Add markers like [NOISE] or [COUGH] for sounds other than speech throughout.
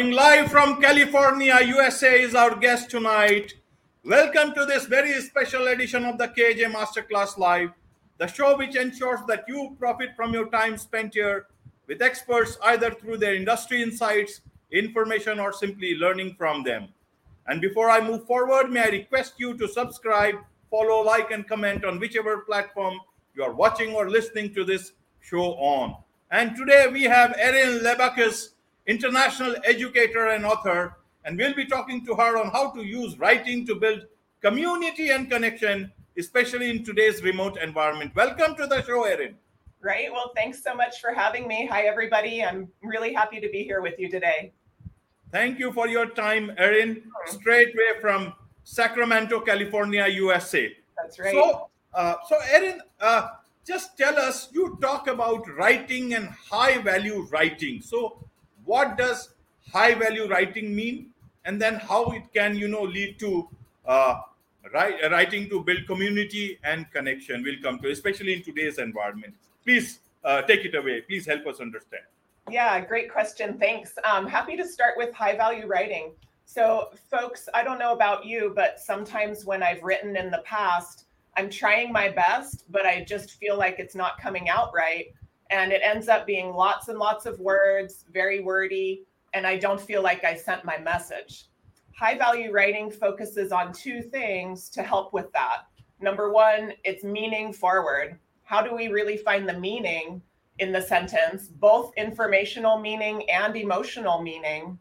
Coming live from California, USA is our guest tonight. Welcome to this very special edition of the KAJ Masterclass Live, the show which ensures that you profit from your time spent here with experts either through their industry insights, information, or simply learning from them. And before I move forward, may I request you to subscribe, follow, like, and comment on whichever platform you are watching or listening to this show on. And today we have Erin Lebacqz international educator and author, and we'll be talking to her on how to use writing to build community and connection, especially in today's remote environment. Welcome to the show, Erin. Great. Well, thanks so much for having me. Hi, everybody. I'm really happy to be here with you today. Thank you for your time, Erin. Straight way from Sacramento, California, USA. That's right. So, uh, so Erin, uh, just tell us. You talk about writing and high value writing. So, what does high value writing mean? And then how it can you know lead to uh, write, writing to build community and connection will come to especially in today's environment. Please uh, take it away. Please help us understand. Yeah great question. Thanks. Um, happy to start with high value writing. So folks i don't know about you but sometimes when i've written in the past i'm trying my best but i just feel like it's not coming out right and it ends up being lots and lots of words, very wordy, and I don't feel like I sent my message. High value writing focuses on two things to help with that. Number one, it's meaning forward. How do we really find the meaning in the sentence, both informational meaning and emotional meaning?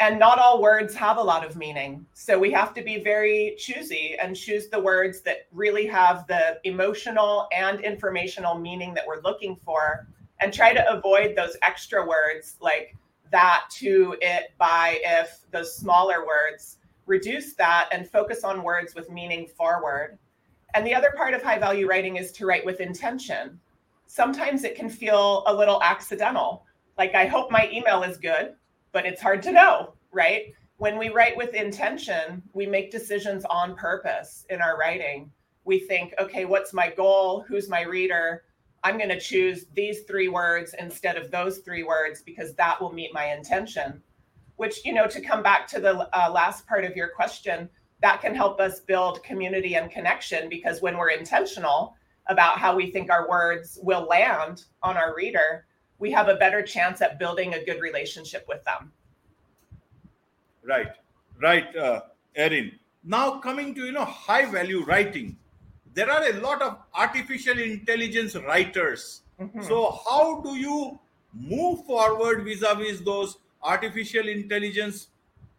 And not all words have a lot of meaning. So we have to be very choosy and choose the words that really have the emotional and informational meaning that we're looking for and try to avoid those extra words like that, to, it, by, if, those smaller words. Reduce that and focus on words with meaning forward. And the other part of high value writing is to write with intention. Sometimes it can feel a little accidental. Like, I hope my email is good but it's hard to know, right? When we write with intention, we make decisions on purpose in our writing. We think, okay, what's my goal? Who's my reader? I'm going to choose these three words instead of those three words because that will meet my intention. Which, you know, to come back to the uh, last part of your question, that can help us build community and connection because when we're intentional about how we think our words will land on our reader, we have a better chance at building a good relationship with them. Right, right, uh, Erin. Now coming to you know high value writing, there are a lot of artificial intelligence writers. Mm-hmm. So how do you move forward vis-a-vis those artificial intelligence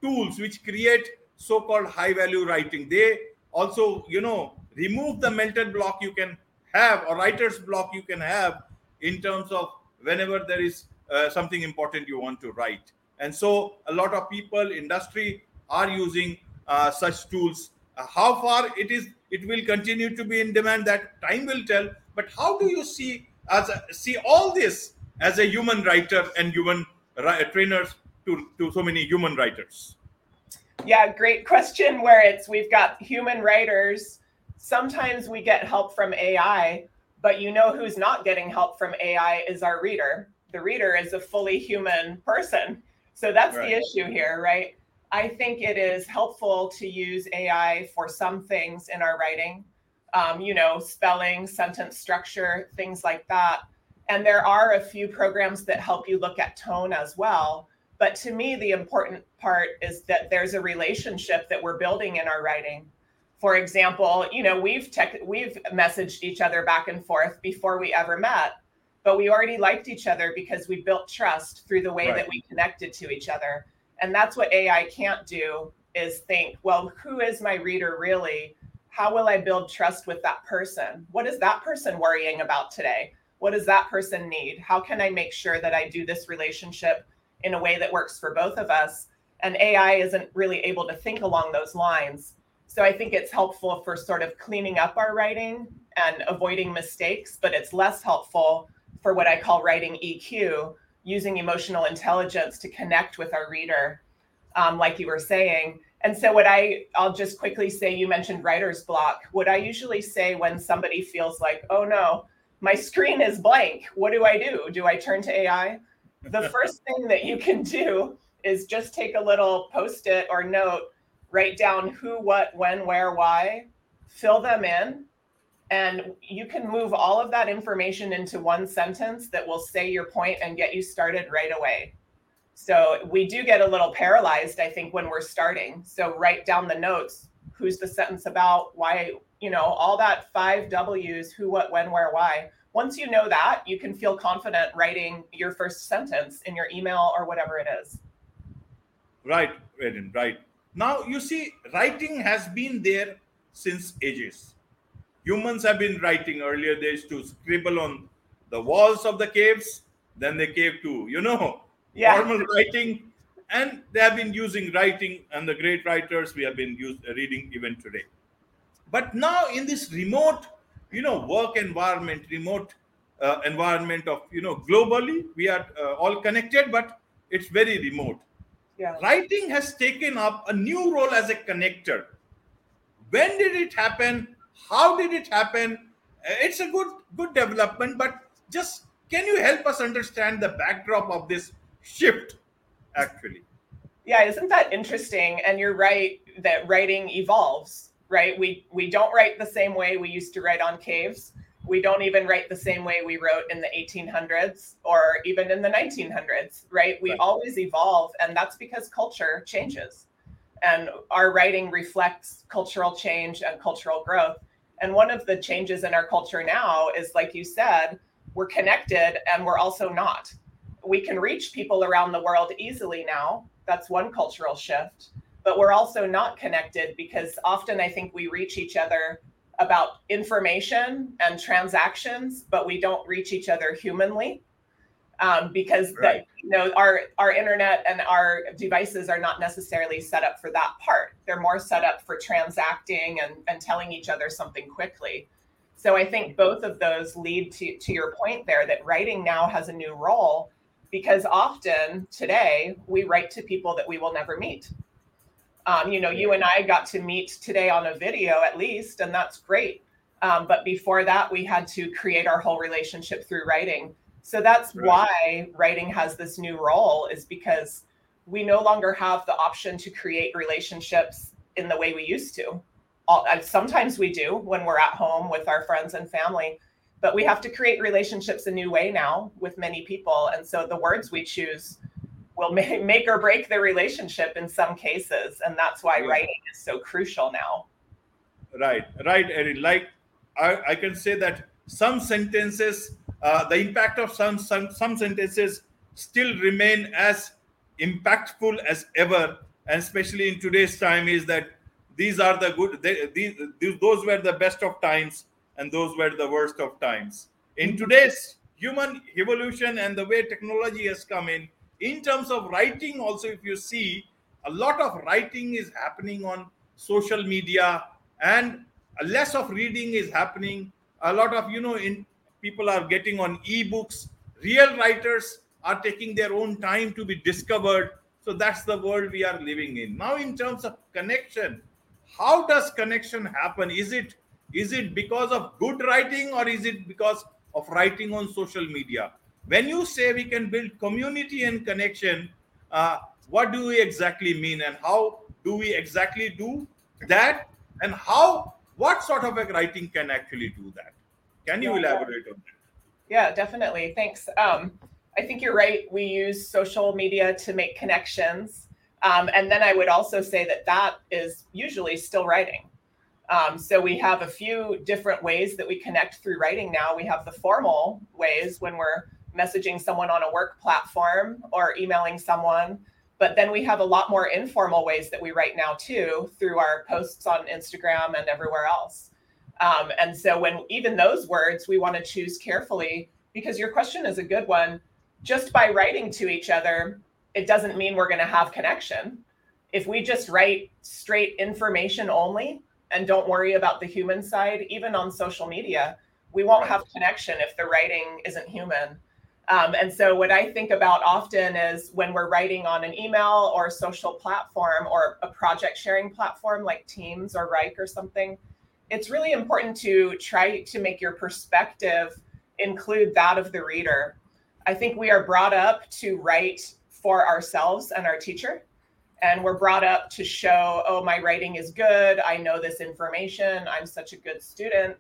tools which create so-called high value writing? They also you know remove the mental block you can have or writer's block you can have in terms of whenever there is uh, something important you want to write. And so a lot of people, industry are using uh, such tools. Uh, how far it is, it will continue to be in demand. That time will tell. But how do you see as a, see all this as a human writer and human trainers to, to so many human writers? Yeah, great question. Where it's we've got human writers. Sometimes we get help from AI, but you know who's not getting help from AI is our reader. The reader is a fully human person. So that's right. the issue here, right? I think it is helpful to use AI for some things in our writing, um, you know, spelling, sentence structure, things like that. And there are a few programs that help you look at tone as well. But to me, the important part is that there's a relationship that we're building in our writing for example, you know, we've tech, we've messaged each other back and forth before we ever met, but we already liked each other because we built trust through the way right. that we connected to each other. And that's what AI can't do is think, well, who is my reader really? How will I build trust with that person? What is that person worrying about today? What does that person need? How can I make sure that I do this relationship in a way that works for both of us? And AI isn't really able to think along those lines. So I think it's helpful for sort of cleaning up our writing and avoiding mistakes, but it's less helpful for what I call writing EQ, using emotional intelligence to connect with our reader, um, like you were saying. And so, what I, I'll just quickly say, you mentioned writer's block. What I usually say when somebody feels like, oh no, my screen is blank, what do I do? Do I turn to AI? The [LAUGHS] first thing that you can do is just take a little post it or note, write down who, what, when, where, why, fill them in, and you can move all of that information into one sentence that will say your point and get you started right away. So we do get a little paralyzed, I think, when we're starting. So write down the notes. Who's the sentence about? Why? You know, all that five W's who, what, when, where, why. Once you know that, you can feel confident writing your first sentence in your email or whatever it is. Right, Erin, right. Now, you see, writing has been there since ages. Humans have been writing earlier, they used to scribble on the walls of the caves, then they came to, you know, yeah. formal writing, and they have been using writing, and the great writers we have been used, reading even today. But now, in this remote, you know, work environment, remote uh, environment of, you know, globally, we are uh, all connected, but it's very remote. Yeah. Writing has taken up a new role as a connector. When did it happen? How did it happen? Uh, it's a good good development, but just can you help us understand the backdrop of this shift actually? Yeah, isn't that interesting? And you're right that writing evolves, right? We we don't write the same way we used to write on caves. We don't even write the same way we wrote in the 1800s or even in the 1900s, right? We right. always evolve, and that's because culture changes. And our writing reflects cultural change and cultural growth. And one of the changes in our culture now is, like you said, we're connected and we're also not. We can reach people around the world easily now. That's one cultural shift. But we're also not connected because often I think we reach each other about information and transactions, but we don't reach each other humanly um, because right. the, you know our our internet and our devices are not necessarily set up for that part. They're more set up for transacting and, and telling each other something quickly. So I think both of those lead to, to your point there that writing now has a new role because often today we write to people that we will never meet. Um, you know, you and I got to meet today on a video at least, and that's great. Um, but before that, we had to create our whole relationship through writing. So that's right. why writing has this new role, is because we no longer have the option to create relationships in the way we used to. All, sometimes we do when we're at home with our friends and family, but we have to create relationships a new way now with many people. And so the words we choose will make, [LAUGHS] make or break the relationship in some cases. And that's why yeah. writing is so crucial now. Right, right, Erin. Like I, I can say that some sentences uh, the impact of some, some some sentences still remain as impactful as ever and especially in today's time is that these are the good they, these, these those were the best of times and those were the worst of times in mm-hmm. today's human evolution and the way technology has come in in terms of writing also if you see a lot of writing is happening on social media and less of reading is happening. A lot of you know in people are getting on ebooks. Real writers are taking their own time to be discovered. So that's the world we are living in. Now in terms of connection how does connection happen? Is it is it because of good writing or is it because of writing on social media when you say we can build community and connection uh, what do we exactly mean and how do we exactly do that and how what sort of a writing can actually do that can you yeah, elaborate on that? Yeah, definitely. Thanks. Um, I think you're right. We use social media to make connections. Um, and then I would also say that that is usually still writing. Um, so we have a few different ways that we connect through writing now. We have the formal ways when we're messaging someone on a work platform or emailing someone. But then we have a lot more informal ways that we write now too through our posts on Instagram and everywhere else. Um, and so, when even those words we want to choose carefully, because your question is a good one. Just by writing to each other, it doesn't mean we're going to have connection. If we just write straight information only and don't worry about the human side, even on social media, we won't right. have connection if the writing isn't human. Um, and so, what I think about often is when we're writing on an email or social platform or a project sharing platform like Teams or Wrike or something, it's really important to try to make your perspective include that of the reader. I think we are brought up to write for ourselves and our teacher. And we're brought up to show, oh, my writing is good. I know this information. I'm such a good student.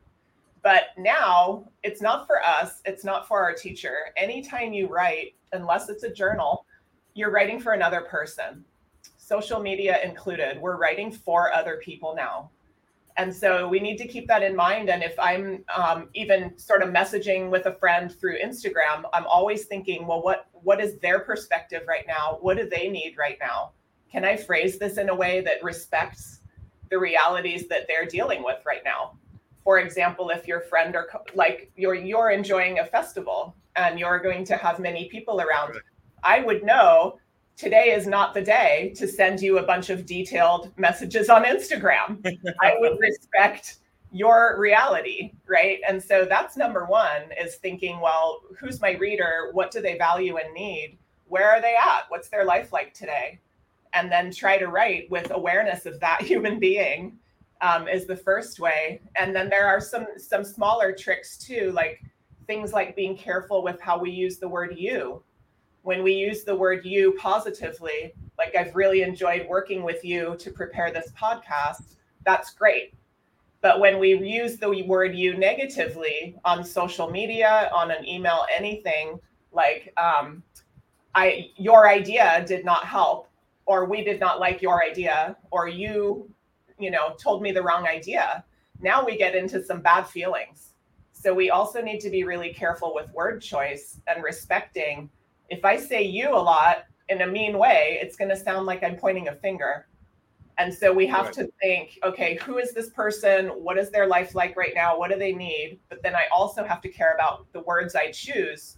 But now it's not for us, it's not for our teacher. Anytime you write, unless it's a journal, you're writing for another person, social media included. We're writing for other people now. And so we need to keep that in mind. And if I'm um, even sort of messaging with a friend through Instagram, I'm always thinking, well, what what is their perspective right now? What do they need right now? Can I phrase this in a way that respects the realities that they're dealing with right now? For example, if your friend or like you're you're enjoying a festival and you're going to have many people around, right. I would know today is not the day to send you a bunch of detailed messages on Instagram. [LAUGHS] I would respect your reality, right? And so that's number one is thinking, well, who's my reader? What do they value and need? Where are they at? What's their life like today? And then try to write with awareness of that [LAUGHS] human being um, is the first way. And then there are some some smaller tricks too, like things like being careful with how we use the word you. When we use the word you positively, like I've really enjoyed working with you to prepare this podcast, that's great. But when we use the word you negatively on social media, on an email, anything like um, I your idea did not help, or we did not like your idea, or you you know, told me the wrong idea. Now we get into some bad feelings. So we also need to be really careful with word choice and respecting. If I say you a lot in a mean way, it's going to sound like I'm pointing a finger. And so we have right. to think, okay, who is this person? What is their life like right now? What do they need? But then I also have to care about the words I choose.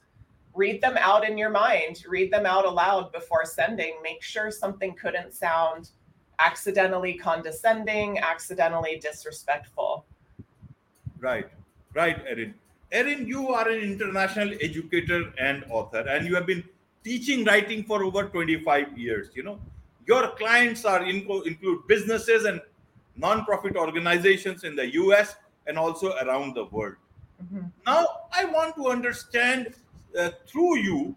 Read them out in your mind, read them out aloud before sending. Make sure something couldn't sound accidentally condescending, accidentally disrespectful. Right, right, Erin. Erin, you are an international educator and author, and you have been teaching writing for over 25 years. You know, your clients are in, include businesses and non-profit organizations in the US and also around the world. Mm-hmm. Now, I want to understand uh, through you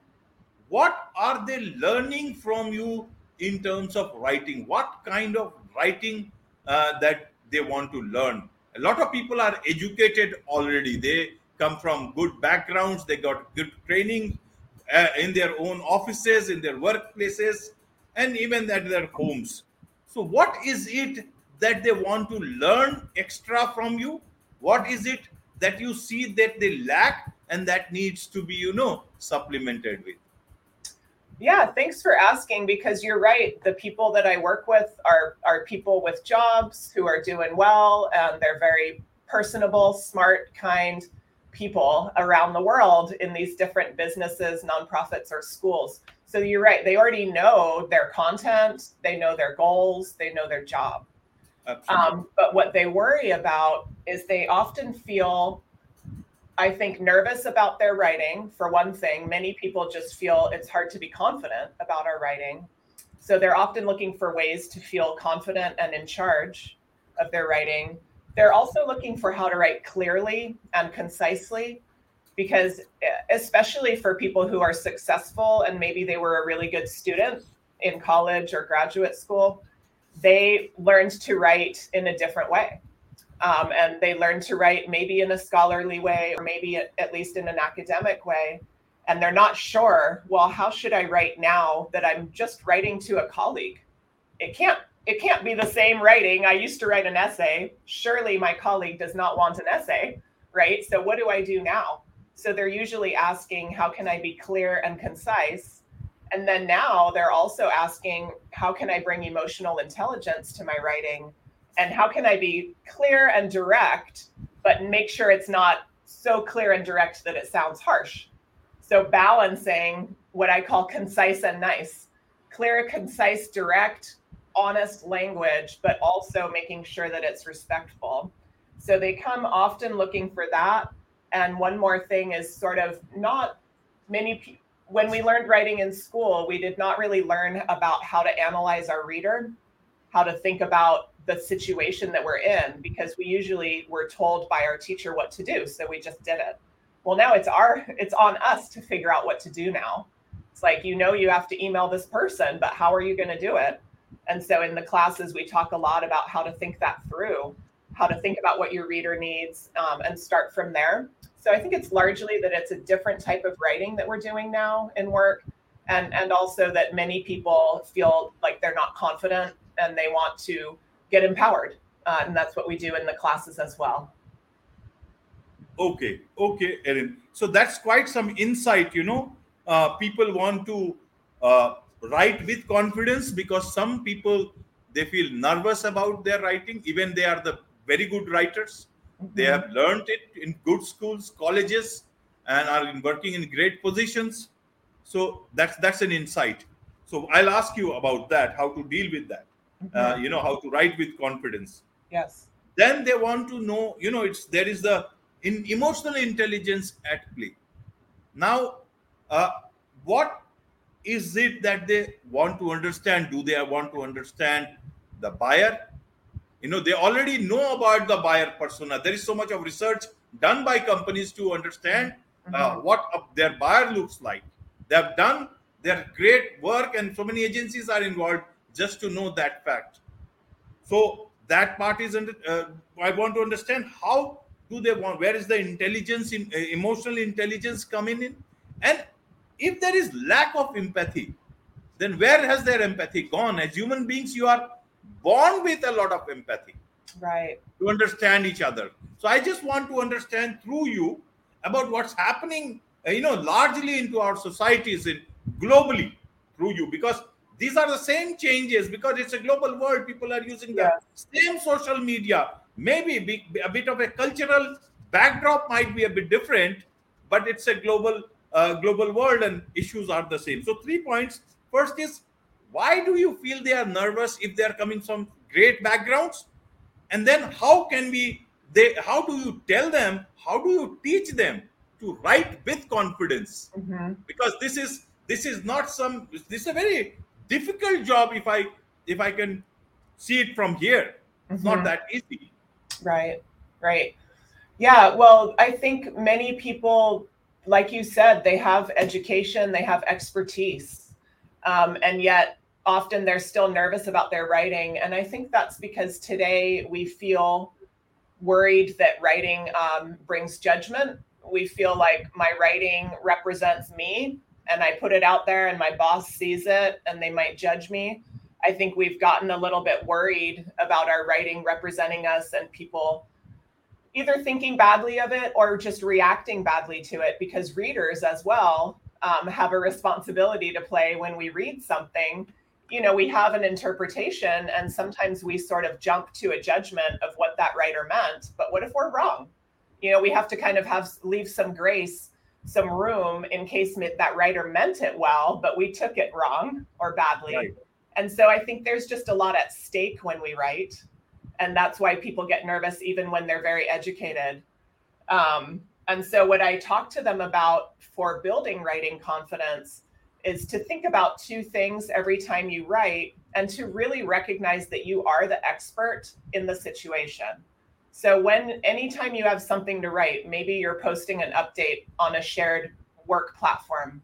what are they learning from you in terms of writing. What kind of writing uh, that they want to learn? A lot of people are educated already. They come from good backgrounds. They got good training uh, in their own offices in their workplaces and even at their homes. So what is it that they want to learn extra from you? What is it that you see that they lack and that needs to be you know supplemented with yeah, thanks for asking because you're right. The people that I work with are are people with jobs who are doing well and they're very personable, smart, kind people around the world in these different businesses, nonprofits or schools. So you're right. They already know their content, they know their goals, they know their job. Um, but what they worry about is they often feel I think, nervous about their writing, for one thing. Many people just feel it's hard to be confident about our writing. So they're often looking for ways to feel confident and in charge of their writing. They're also looking for how to write clearly and concisely, because eh, especially for people who are successful and maybe they were a really good student in college or graduate school, they learned to write in a different way um, and they learn to write maybe in a scholarly way or maybe at, at least in an academic way. And they're not sure well how should i write now that i'm just writing to a colleague? It can't it can't be the same writing. I used to write an essay. Surely my colleague does not want an essay right? So what do i do now? So they're usually asking how can i be clear and concise? And then now they're also asking how can i bring emotional intelligence to my writing and how can I be clear and direct, but make sure it's not so clear and direct that it sounds harsh. So balancing what I call concise and nice, clear, concise, direct, honest language, but also making sure that it's respectful. So they come often looking for that. And one more thing is sort of not many people. When we learned writing in school, we did not really learn about how to analyze our reader, how to think about the situation that we're in because we usually were told by our teacher what to do so we just did it well now it's our it's on us to figure out what to do now It's like, you know, you have to email this person, but how are you going to do it? And so in the classes, we talk a lot about how to think that through, how to think about what your reader needs um, and start from there. So I think it's largely that it's a different type of writing that we're doing now in work. And, and also that many people feel like they're not confident and they want to get empowered. Uh, and that's what we do in the classes as well. Okay, okay, Erin. So that's quite some insight, you know. Uh, people want to uh, write with confidence because some people they feel nervous about their writing, even they are the very good writers. Mm-hmm. They have learned it in good schools, colleges, and are working in great positions. So that's that's an insight. So I'll ask you about that, how to deal with that. Uh, you know, how to write with confidence. Yes. Then they want to know, you know, it's there is the in emotional intelligence at play. Now, uh, what is it that they want to understand? Do they want to understand the buyer? You know, they already know about the buyer persona. There is so much of research done by companies to understand uh, mm-hmm. what their buyer looks like. They have done their great work, and so many agencies are involved just to know that fact. So that part is, under, uh, I want to understand how do they want where is the intelligence in uh, emotional intelligence coming in? And if there is lack of empathy then where has their empathy gone? As human beings you are born with a lot of empathy. Right. To understand each other. So i just want to understand through you about what's happening uh, you know largely into our societies in globally through you. Because these are the same changes because it's a global world. People are using the same social media. Maybe a bit of a cultural backdrop might be a bit different but it's a global uh, global world and issues are the same. So three points. First is why do you feel they are nervous if they are coming from great backgrounds? And then how can we they how do you tell them how do you teach them to write with confidence? Mm-hmm. because this is this is not some this is a very difficult job if i if i can see it from here it's mm-hmm. not that easy Right, right. Yeah, well, I think many people, like you said, they have education, they have expertise, um, and yet often they're still nervous about their writing. And I think that's because today we feel worried that writing um, brings judgment. We feel like my writing represents me and I put it out there and my boss sees it and they might judge me. I think we've gotten a little bit worried about our writing representing us and people either thinking badly of it or just reacting badly to it because readers as well um, have a responsibility to play when we read something you know we have an interpretation and sometimes we sort of jump to a judgment of what that writer meant but what if we're wrong you know we have to kind of have leave some grace some room in case that writer meant it well but we took it wrong or badly right. And so I think there's just a lot at stake when we write. And that's why people get nervous even when they're very educated. Um, and so, what I talk to them about for building writing confidence is to think about two things every time you write and to really recognize that you are the expert in the situation. So, when anytime you have something to write, maybe you're posting an update on a shared work platform.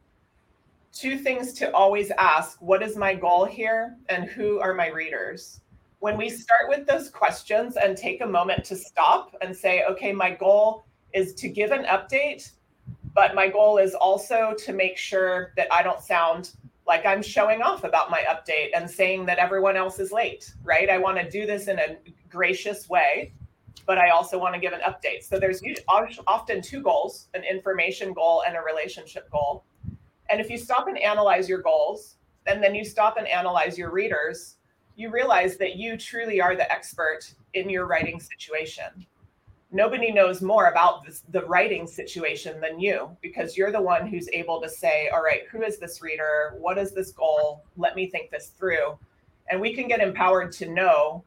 Two things to always ask what is my goal here and who are my readers? When we start with those questions and take a moment to stop and say okay my goal is to give an update but my goal is also to make sure that i don't sound like i'm showing off about my update and saying that everyone else is late right? I want to do this in a gracious way but i also want to give an update so there's often two goals an information goal and a relationship goal and if you stop and analyze your goals, and then you stop and analyze your readers, you realize that you truly are the expert in your writing situation. Nobody knows more about this, the writing situation than you because you're the one who's able to say, All right, who is this reader? What is this goal? Let me think this through. And we can get empowered to know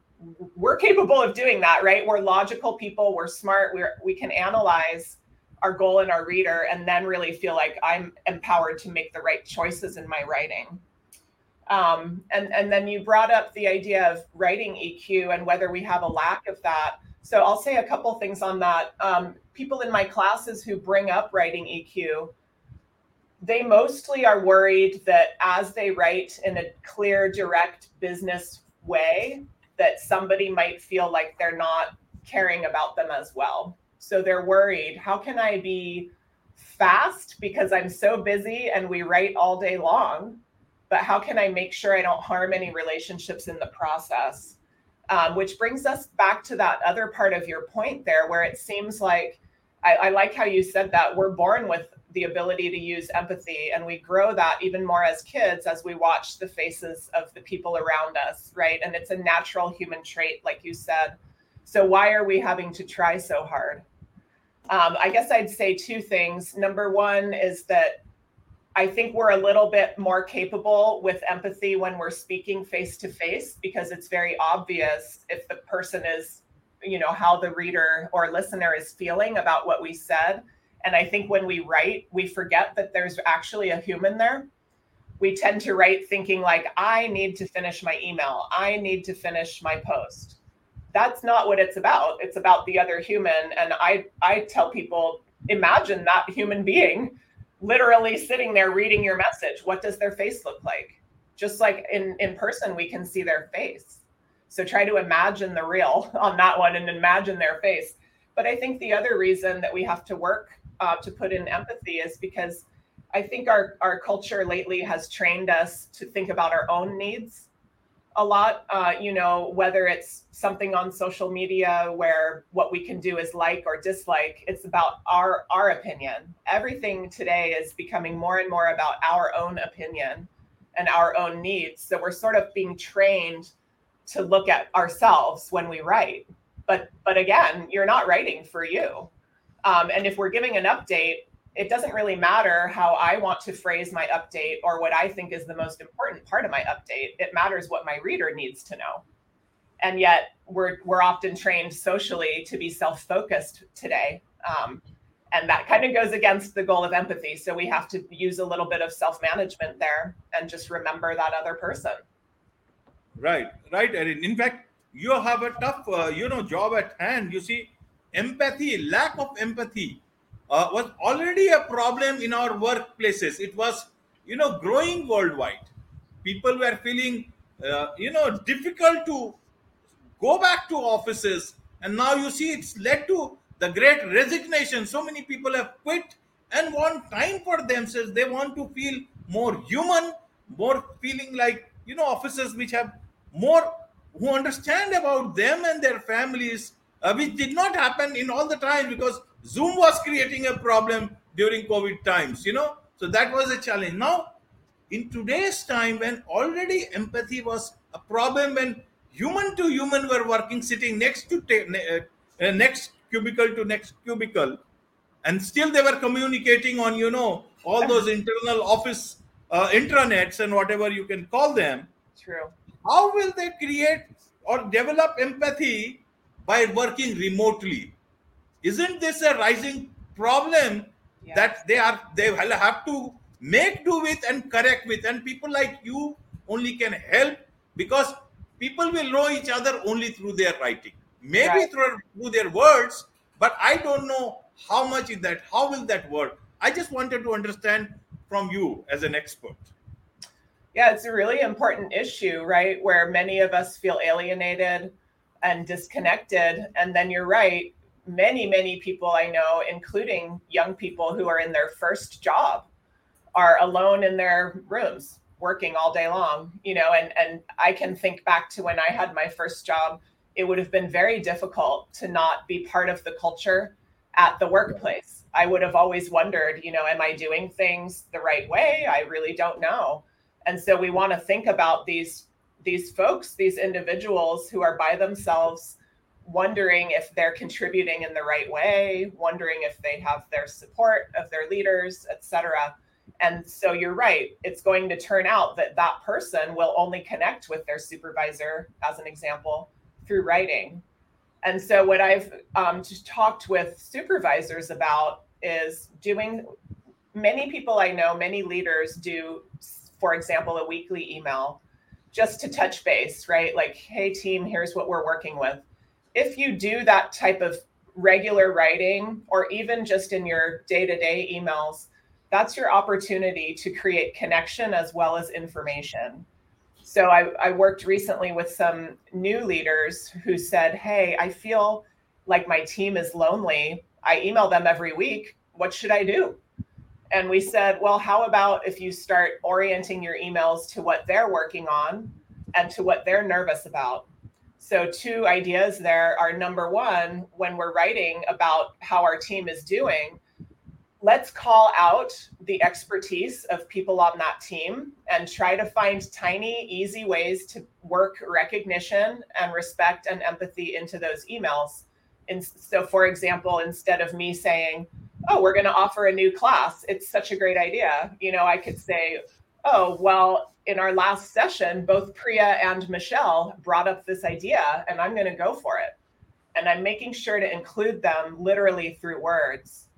we're capable of doing that, right? We're logical people, we're smart, we're, we can analyze our goal and our reader and then really feel like i'm empowered to make the right choices in my writing. Um, and and then you brought up the idea of writing eq and whether we have a lack of that. So i'll say a couple things on that. Um, people in my classes who bring up writing eq they mostly are worried that as they write in a clear, direct business way, that somebody might feel like they're not caring about them as well. So they're worried how can I be fast because I'm so busy and we write all day long? But how can I make sure I don't harm any relationships in the process? Um, which brings us back to that other part of your point there, where it seems like I, I like how you said that we're born with the ability to use empathy and we grow that even more as kids as we watch the faces of the people around us right? And it's a natural human trait like you said. So why are we having to try so hard? Um, i guess i'd say two things. Number one is that i think we're a little bit more capable with empathy when we're speaking face to face because it's very obvious if the person is you know how the reader or listener is feeling about what we said and I think when we write, we forget that there's actually a human there. We tend to write thinking, like, I need to finish my email, I need to finish my post. That's not what it's about. It's about the other human. And I, I tell people, imagine that human being literally sitting there reading your message. What does their face look like? Just like in, in person, we can see their face. So try to imagine the real [LAUGHS] on that one and imagine their face. But I think the other reason that we have to work uh, to put in empathy is because I think our, our culture lately has trained us to think about our own needs a lot. Uh, you know, whether it's something on social media where what we can do is like or dislike, it's about our our opinion. Everything today is becoming more and more about our own opinion and our own needs. So we're sort of being trained to look at ourselves when we write. But but again, you're not writing for you um, and if we're giving an update, it doesn't really matter how I want to phrase my update or what I think is the most important part of my update. It matters what my reader needs to know. And yet, we're we're often trained socially to be self-focused today, um, and that kind of goes against the goal of empathy. So we have to use a little bit of self-management there and just remember that other person. Right, right, Erin. In fact, you have a tough, uh, you know, job at hand. You see, empathy, lack of empathy, uh, was already a problem in our workplaces. It was, you know, growing worldwide. People were feeling, uh, you know, difficult to go back to offices. And now you see it's led to the great resignation. So many people have quit and want time for themselves. They want to feel more human, more feeling like, you know, offices which have more who understand about them and their families uh, which did not happen in all the time because Zoom was creating a problem during COVID times, you know. So that was a challenge. Now, in today's time, when already empathy was a problem, when human to human were working, sitting next to uh, uh, next cubicle to next cubicle, and still they were communicating on, you know, all those internal office uh, intranets and whatever you can call them. True. How will they create or develop empathy by working remotely. Isn't this a rising problem yes. that they are they will have to make do with and correct with? And people like you only can help because people will know each other only through their writing, maybe right. through, through their words, but I don't know how much is that, how will that work? I just wanted to understand from you as an expert. Yeah, it's a really important issue, right? Where many of us feel alienated and disconnected. And then you're right, many, many people I know, including young people who are in their first job, are alone in their rooms working all day long, you know, and, and I can think back to when I had my first job, it would have been very difficult to not be part of the culture at the workplace. I would have always wondered, you know, am I doing things the right way? I really don't know. And so we want to think about these these folks, these individuals who are by themselves, wondering if they're contributing in the right way, wondering if they have their support of their leaders, etc. And so you're right, it's going to turn out that that person will only connect with their supervisor, as an example, through writing. And so what I've um, talked with supervisors about is doing. Many people I know, many leaders do, for example, a weekly email just to touch base, right? Like, hey, team, here's what we're working with. If you do that type of regular writing, or even just in your day to day emails, that's your opportunity to create connection as well as information. So I, I worked recently with some new leaders who said, Hey, I feel like my team is lonely. I email them every week. What should I do? And we said, Well, how about if you start orienting your emails to what they're working on and to what they're nervous about? So, two ideas there are number one, when we're writing about how our team is doing, let's call out the expertise of people on that team and try to find tiny, easy ways to work recognition and respect and empathy into those emails. And so, for example, instead of me saying, Oh, we're going to offer a new class, it's such a great idea, you know, I could say, Oh, well, in our last session, both Priya and Michelle brought up this idea, and I'm going to go for it. And I'm making sure to include them literally through words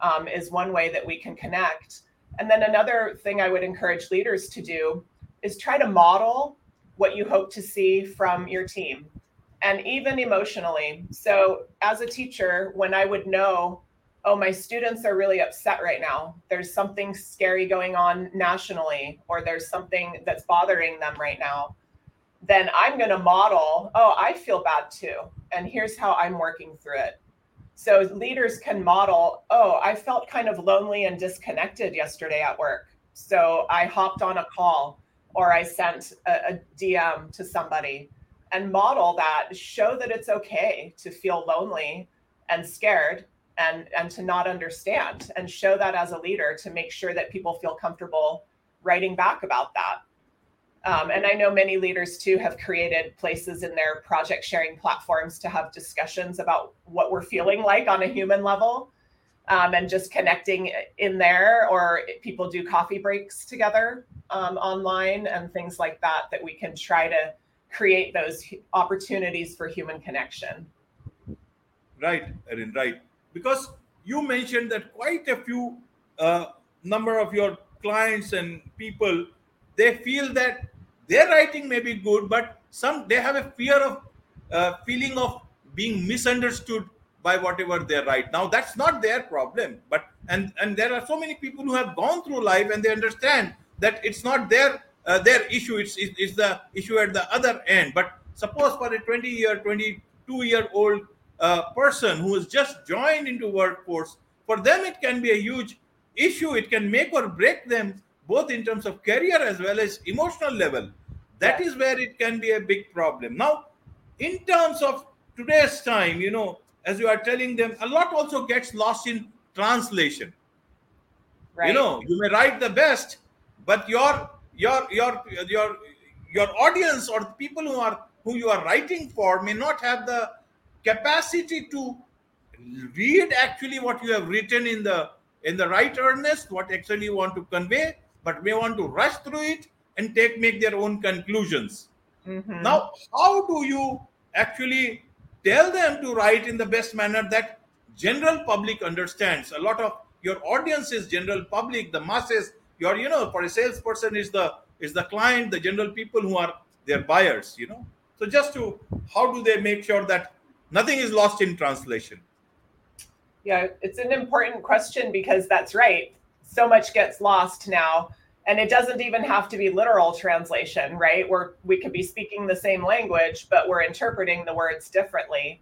um, is one way that we can connect. And then another thing I would encourage leaders to do is try to model what you hope to see from your team and even emotionally. So, as a teacher, when I would know, oh, my students are really upset right now, there's something scary going on nationally, or there's something that's bothering them right now, then I'm going to model, oh, I feel bad too. And here's how I'm working through it. So leaders can model, oh, I felt kind of lonely and disconnected yesterday at work. So I hopped on a call or I sent a, a DM to somebody and model that, show that it's okay to feel lonely and scared and and to not understand and show that as a leader to make sure that people feel comfortable writing back about that um, and I know many leaders too have created places in their project sharing platforms to have discussions about what we're feeling like on a human level um, and just connecting in there, or people do coffee breaks together um, online and things like that, that we can try to create those opportunities for human connection. Right, Erin, right. Because you mentioned that quite a few uh, number of your clients and people they feel that their writing may be good but some they have a fear of uh, feeling of being misunderstood by whatever they write. Now that's not their problem but and and there are so many people who have gone through life and they understand that it's not their uh, their issue it's, it's the issue at the other end. But suppose for a 20 year 22 year old uh, person who has just joined into workforce for them it can be a huge issue. It can make or break them both in terms of career as well as emotional level. That is where it can be a big problem. Now in terms of today's time you know as you are telling them a lot also gets lost in translation. Right. you know you may write the best but your your your your your audience or the people who are who you are writing for may not have the capacity to read actually what you have written in the in the right earnest what actually you want to convey but may want to rush through it and take make their own conclusions. Mm-hmm. now how do you actually tell them to write in the best manner that general public understands? A lot of your audience is general public the masses your you know for a salesperson is the is the client the general people who are their buyers you know. So just to how do they make sure that nothing is lost in translation. Yeah it's an important question because that's right. So much gets lost now and it doesn't even have to be literal translation right? Where we could be speaking the same language but we're interpreting the words differently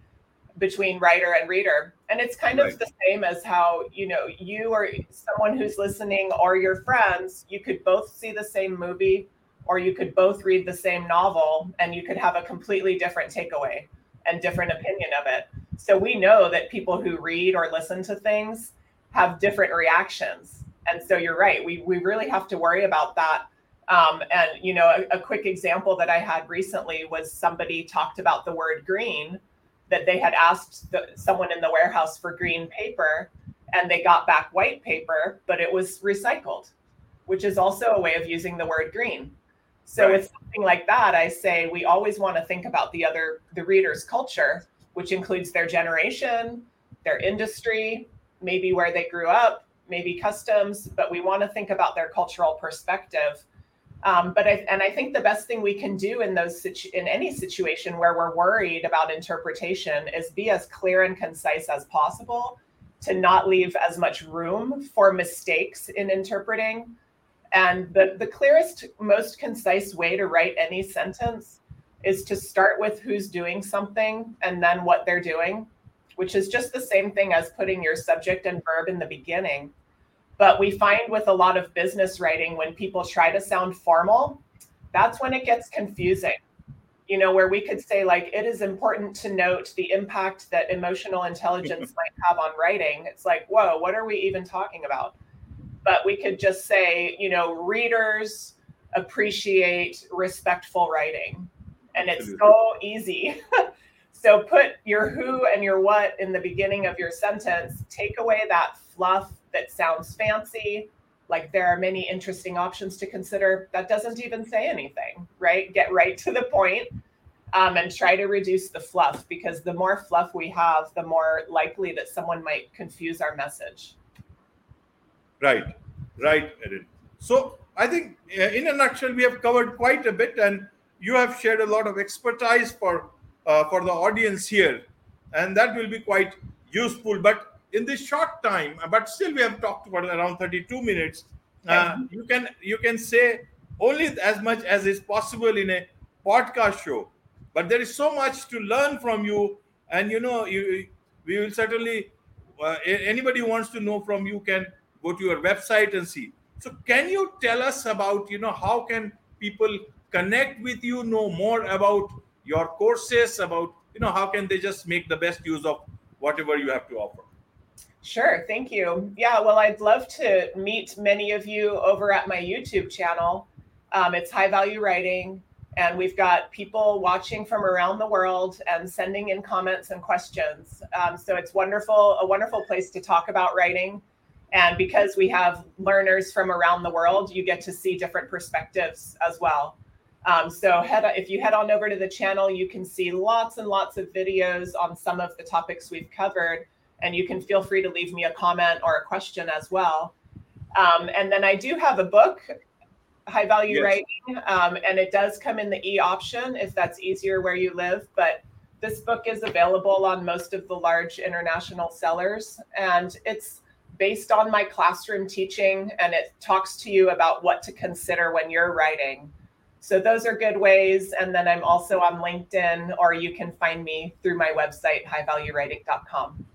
between writer and reader. And it's kind right. of the same as how you know you or someone who's listening or your friends you could both see the same movie or you could both read the same novel and you could have a completely different takeaway and different opinion of it so we know that people who read or listen to things have different reactions and so you're right. We we really have to worry about that. Um, and you know, a, a quick example that I had recently was somebody talked about the word green, that they had asked the, someone in the warehouse for green paper, and they got back white paper, but it was recycled, which is also a way of using the word green. So right. it's something like that. I say we always want to think about the other the reader's culture, which includes their generation, their industry, maybe where they grew up, maybe customs, but we want to think about their cultural perspective. Um, but I, and I think the best thing we can do in those situ- in any situation where we're worried about interpretation is be as clear and concise as possible, to not leave as much room for mistakes in interpreting. And the, the clearest, most concise way to write any sentence is to start with who's doing something and then what they're doing, which is just the same thing as putting your subject and verb in the beginning. But we find with a lot of business writing, when people try to sound formal, that's when it gets confusing you know, where we could say, like, it is important to note the impact that emotional intelligence [LAUGHS] might have on writing. It's like, whoa, what are we even talking about? But we could just say, you know, readers appreciate respectful writing. And it's so easy. [LAUGHS] so put your who and your what in the beginning of your sentence. Take away that fluff that sounds fancy like there are many interesting options to consider that doesn't even say anything right get right to the point um, and try to reduce the fluff because the more fluff we have the more likely that someone might confuse our message right right Erin. so i think uh, in a nutshell we have covered quite a bit and you have shared a lot of expertise for uh, for the audience here and that will be quite useful but in this short time, but still we have talked about around 32 minutes. Uh, you can you can say only as much as is possible in a podcast show, but there is so much to learn from you, and you know you we will certainly uh, anybody who wants to know from you can go to your website and see. So can you tell us about you know how can people connect with you, know more about your courses, about you know how can they just make the best use of whatever you have to offer? Sure, thank you. Yeah, well, I'd love to meet many of you over at my YouTube channel. Um, it's High Value Writing, and we've got people watching from around the world and sending in comments and questions. Um, so it's wonderful, a wonderful place to talk about writing. And because we have learners from around the world, you get to see different perspectives as well. Um, so head if you head on over to the channel, you can see lots and lots of videos on some of the topics we've covered and you can feel free to leave me a comment or a question as well. Um, and then I do have a book, High Value yes. Writing, um, and it does come in the e option if that's easier where you live. But this book is available on most of the large international sellers, and it's based on my classroom teaching, and it talks to you about what to consider when you're writing. So those are good ways. And then I'm also on LinkedIn, or you can find me through my website, highvaluewriting.com.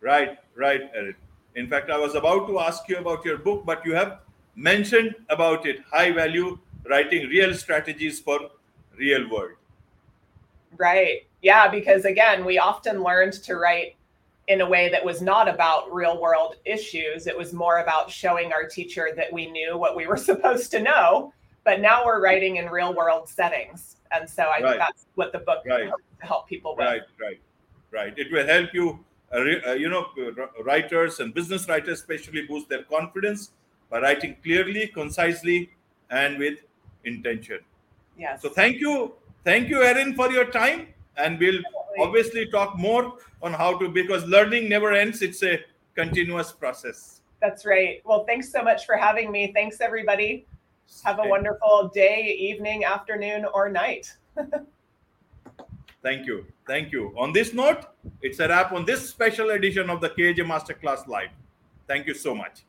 Right, right, Erin. In fact, I was about to ask you about your book, but you have mentioned about it high value writing real strategies for real world. Right. Yeah, because again, we often learned to write in a way that was not about real world issues. It was more about showing our teacher that we knew what we were [LAUGHS] supposed to know. But now we're writing in real world settings. And so I right. think that's what the book right. help people with. Right, right, right. It will help you uh, uh, you know, writers and business writers especially boost their confidence by writing clearly, concisely, and with intention. Yes. So thank you, thank you, Erin, for your time, and we'll obviously talk more on how to because learning never ends. It's a continuous process. That's right. Well, thanks so much for having me. Thanks, everybody. Have a wonderful day, evening, afternoon, or night. [LAUGHS] Thank you. Thank you. On this note, it's a wrap on this special edition of the KAJ Masterclass Live. Thank you so much.